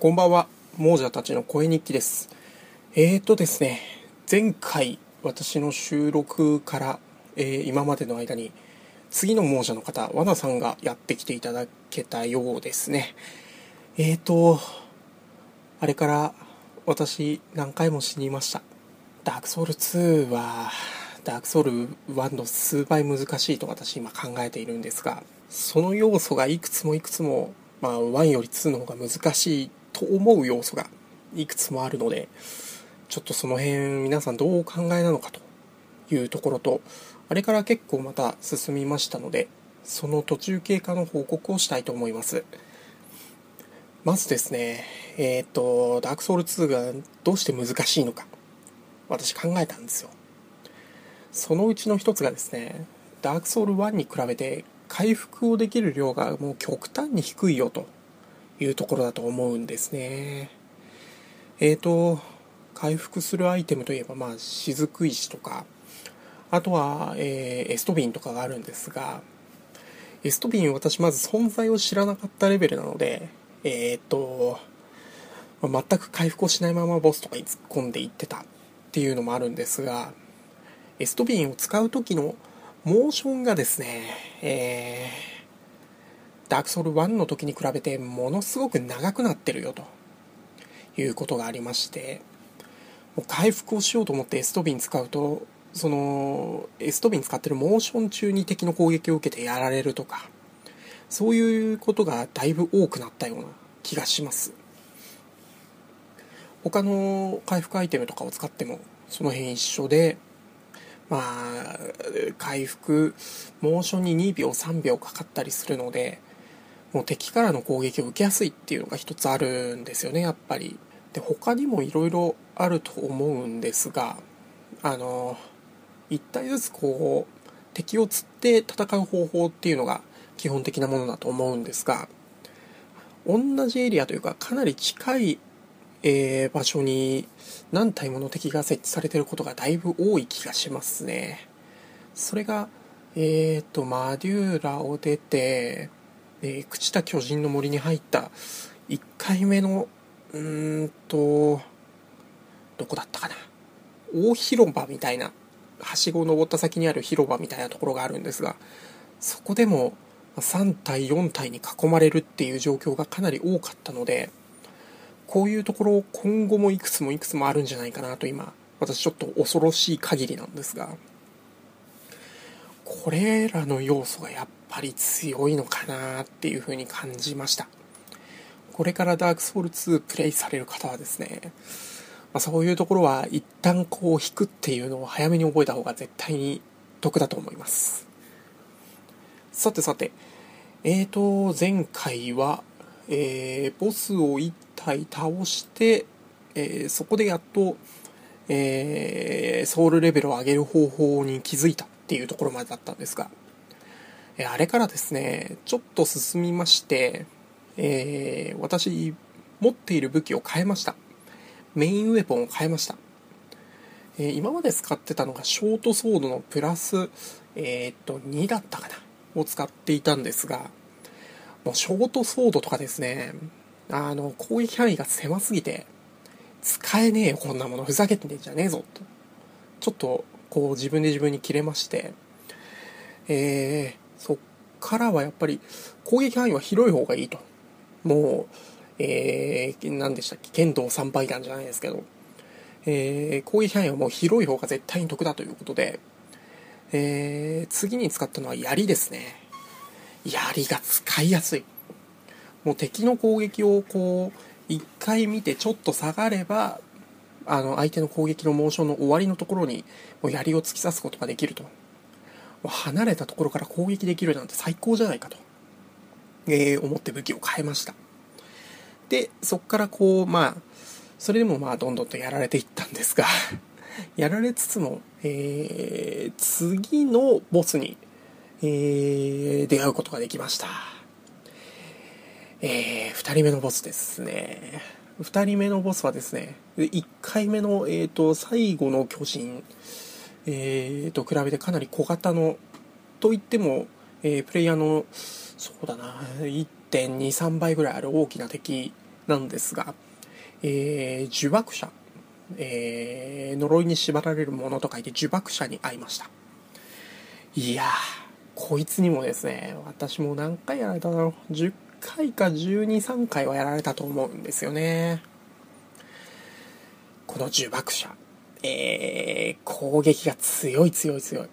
こんばんは、亡者たちの声日記です。えーとですね、前回私の収録から、えー、今までの間に次の亡者の方、和田さんがやってきていただけたようですね。えーと、あれから私何回も死にました。ダークソウル2は、ダークソウル1の数倍難しいと私今考えているんですが、その要素がいくつもいくつも、まあ、1より2の方が難しいと思う要素がいくつもあるので、ちょっとその辺皆さんどうお考えなのかというところと、あれから結構また進みましたので、その途中経過の報告をしたいと思います。まずですね、えっ、と、ダークソウル2がどうして難しいのか、私考えたんですよ。そのうちの一つがですね、ダークソウル1に比べて回復をできる量がもう極端に低いよというところだと思うんですね。えーと、回復するアイテムといえば、まあ、雫石とか、あとは、えー、エストビンとかがあるんですが、エストビン私まず存在を知らなかったレベルなので、えっ、と、まあ、全く回復をしないままボスとかに突っ込んでいってたっていうのもあるんですが、エストビンを使う時のモーションがですね、えー、ダークソウル1の時に比べてものすごく長くなってるよということがありまして、もう回復をしようと思ってエストビン使うと、その、エストビン使ってるモーション中に敵の攻撃を受けてやられるとか、そういうことがだいぶ多くなったような気がします。他の回復アイテムとかを使ってもその辺一緒で、まあ、回復、モーションに2秒、3秒かかったりするので、もう敵からの攻撃を受けやすいっていうのが一つあるんですよね、やっぱり。で、他にもいろいろあると思うんですが、あの、一体ずつこう、敵を釣って戦う方法っていうのが基本的なものだと思うんですが、同じエリアというかかなり近いえー、場所に何体もの敵が設置されてることがだいぶ多い気がしますね。それが、えーと、マデューラを出て、えー、朽ちた巨人の森に入った1回目の、うーんと、どこだったかな？大広場みたいな、はしごを登った先にある広場みたいなところがあるんですが、そこでも3体4体に囲まれるっていう状況がかなり多かったので、こういうところ今後もいくつもいくつもあるんじゃないかなと今、私ちょっと恐ろしい限りなんですが、これらの要素がやっぱり強いのかなっていうふうに感じました。これからダークソウル2プレイされる方はですね、まあ、そういうところは一旦こう引くっていうのを早めに覚えた方が絶対に得だと思います。さてさて、えーと、前回は、えー、ボスを1体倒して、えー、そこでやっと、えー、ソウルレベルを上げる方法に気づいたっていうところまでだったんですが、あれからですね、ちょっと進みまして、えー、私、持っている武器を変えました。メインウェポンを変えました。えー、今まで使ってたのがショートソードのプラス、えー、っと、2だったかなを使っていたんですが、もうショートソードとかですね、あの、攻撃範囲が狭すぎて、使えねえよ、こんなもの。ふざけてんじゃねえぞ、と。ちょっと、こう、自分で自分に切れまして、えー、そっからはやっぱり、攻撃範囲は広い方がいいと。もう、えー、何でしたっけ、剣道3倍弾じゃないですけど、えー、攻撃範囲はもう広い方が絶対に得だということで、えー、次に使ったのは槍ですね。槍が使いやすい。もう敵の攻撃をこう一回見てちょっと下がればあの相手の攻撃のモーションの終わりのところにもう槍を突き刺すことができると離れたところから攻撃できるなんて最高じゃないかと、えー、思って武器を変えました。でそこからこうまあそれでもまあどんどんとやられていったんですが やられつつも、えー、次のボスに、えー、出会うことができました。えー、2人目のボスですね。2人目のボスはですね、1回目の、えーと、最後の巨人、えー、と比べてかなり小型の、といっても、えー、プレイヤーの、そうだな、1.23倍ぐらいある大きな敵なんですが、えー、呪縛者、えー、呪いに縛られるものと書いて呪縛者に会いました。いや、こいつにもですね、私も何回やられただろう。10回か12、3回はやられたと思うんですよね。この呪縛者。えー、攻撃が強い強い強い。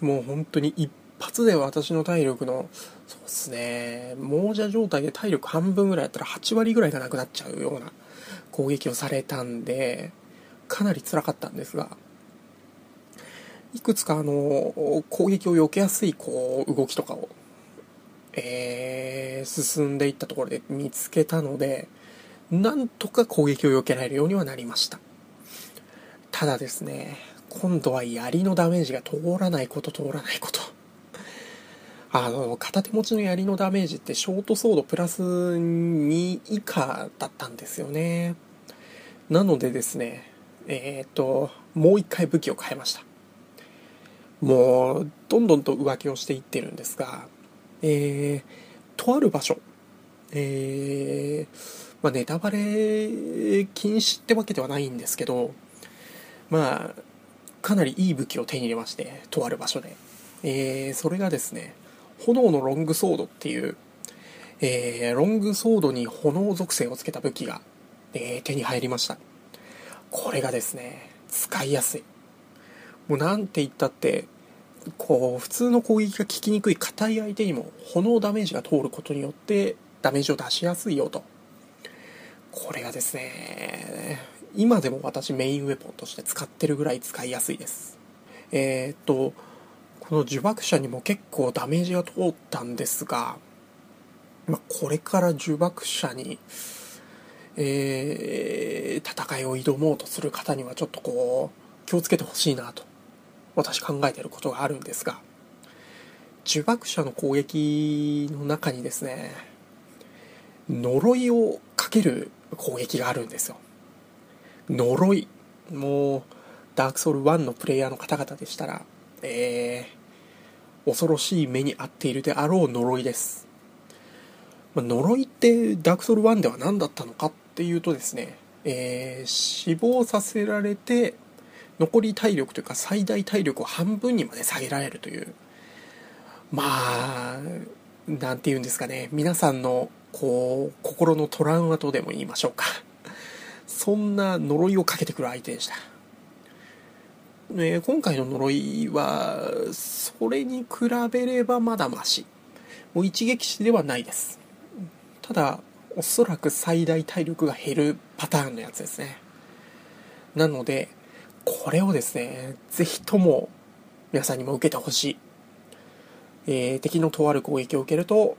もう本当に一発で私の体力の、そうですね、亡者状態で体力半分ぐらいやったら8割ぐらいがなくなっちゃうような攻撃をされたんで、かなり辛かったんですが、いくつかあの、攻撃を避けやすいこう、動きとかを、えー、進んでいったところで見つけたので、なんとか攻撃を避けられるようにはなりました。ただですね、今度は槍のダメージが通らないこと通らないこと。あの、片手持ちの槍のダメージってショートソードプラス2以下だったんですよね。なのでですね、えー、っと、もう一回武器を変えました。もう、どんどんと浮気をしていってるんですが、えー、とある場所、えー、まあ、ネタバレ禁止ってわけではないんですけど、まあ、かなりいい武器を手に入れまして、とある場所で。えー、それがですね、炎のロングソードっていう、えー、ロングソードに炎属性をつけた武器が、えー、手に入りました。これがですね、使いやすい。もうなんて言ったって、こう、普通の攻撃が効きにくい硬い相手にも炎ダメージが通ることによってダメージを出しやすいよと。これがですね、今でも私メインウェポンとして使ってるぐらい使いやすいです。えー、っと、この呪縛者にも結構ダメージが通ったんですが、まあ、これから呪縛者に、えー、戦いを挑もうとする方にはちょっとこう、気をつけてほしいなと、私考えてることがあるんですが、呪縛者の攻撃の中にですね、呪いをかける攻撃があるんですよ。呪い。もう、ダークソウル1のプレイヤーの方々でしたら、えー、恐ろしい目に遭っているであろう呪いです。まあ、呪いってダークソウル1では何だったのかっていうとですね、えー、死亡させられて、残り体力というか最大体力を半分にまで下げられるという、まあ、なんて言うんですかね、皆さんの、こう、心のトラウマとでも言いましょうか。そんな呪いをかけてくる相手でした。ね、今回の呪いは、それに比べればまだまし。もう一撃死ではないです。ただ、おそらく最大体力が減るパターンのやつですね。なので、これをですね、ぜひとも皆さんにも受けてほしい。えー、敵のとある攻撃を受けると、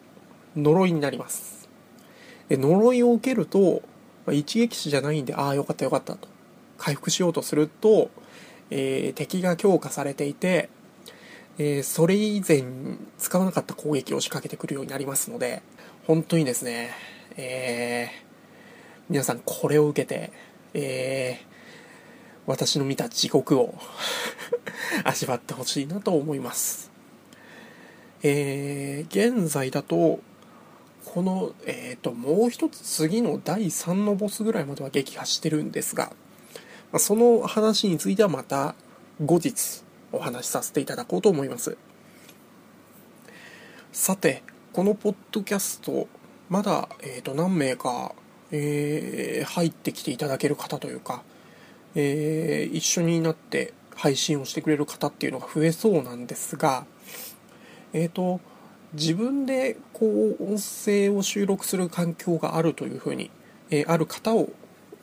呪いになります。で呪いを受けると、まあ、一撃死じゃないんで、ああ、よかったよかったと。回復しようとすると、えー、敵が強化されていて、えー、それ以前使わなかった攻撃を仕掛けてくるようになりますので、本当にですね、えー、皆さんこれを受けて、えー、私の見た地獄を 味わってほしいなと思います。えー、現在だと、この、えっ、ー、と、もう一つ次の第3のボスぐらいまでは撃破してるんですが、まあ、その話についてはまた後日お話しさせていただこうと思います。さて、このポッドキャスト、まだ、えっ、ー、と、何名か、えー、入ってきていただける方というか、えー、一緒になって配信をしてくれる方っていうのが増えそうなんですが、えっ、ー、と、自分でこう音声を収録する環境があるというふうに、えー、ある方を、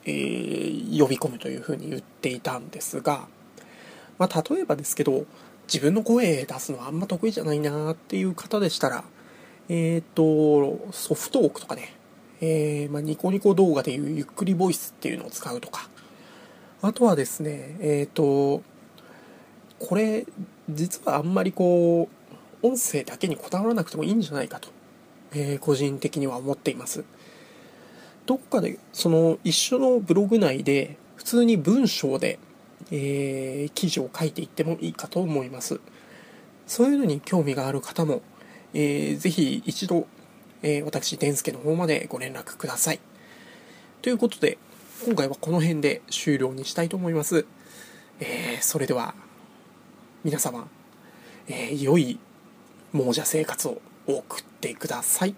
えー、呼び込むというふうに言っていたんですが、まあ、例えばですけど自分の声出すのはあんま得意じゃないなっていう方でしたらえっ、ー、とソフトオークとかね、えまあ、ニコニコ動画でいうゆっくりボイスっていうのを使うとかあとはですねえっ、とこれ実はあんまりこう音声だけにこだわらなくてもいいんじゃないかと、えー、個人的には思っています。どこかで、その一緒のブログ内で、普通に文章で、えー、記事を書いていってもいいかと思います。そういうのに興味がある方も、えー、ぜひ一度、えー、私、伝助の方までご連絡ください。ということで、今回はこの辺で終了にしたいと思います。えー、それでは、皆様、えー、良い亡者生活を送ってください。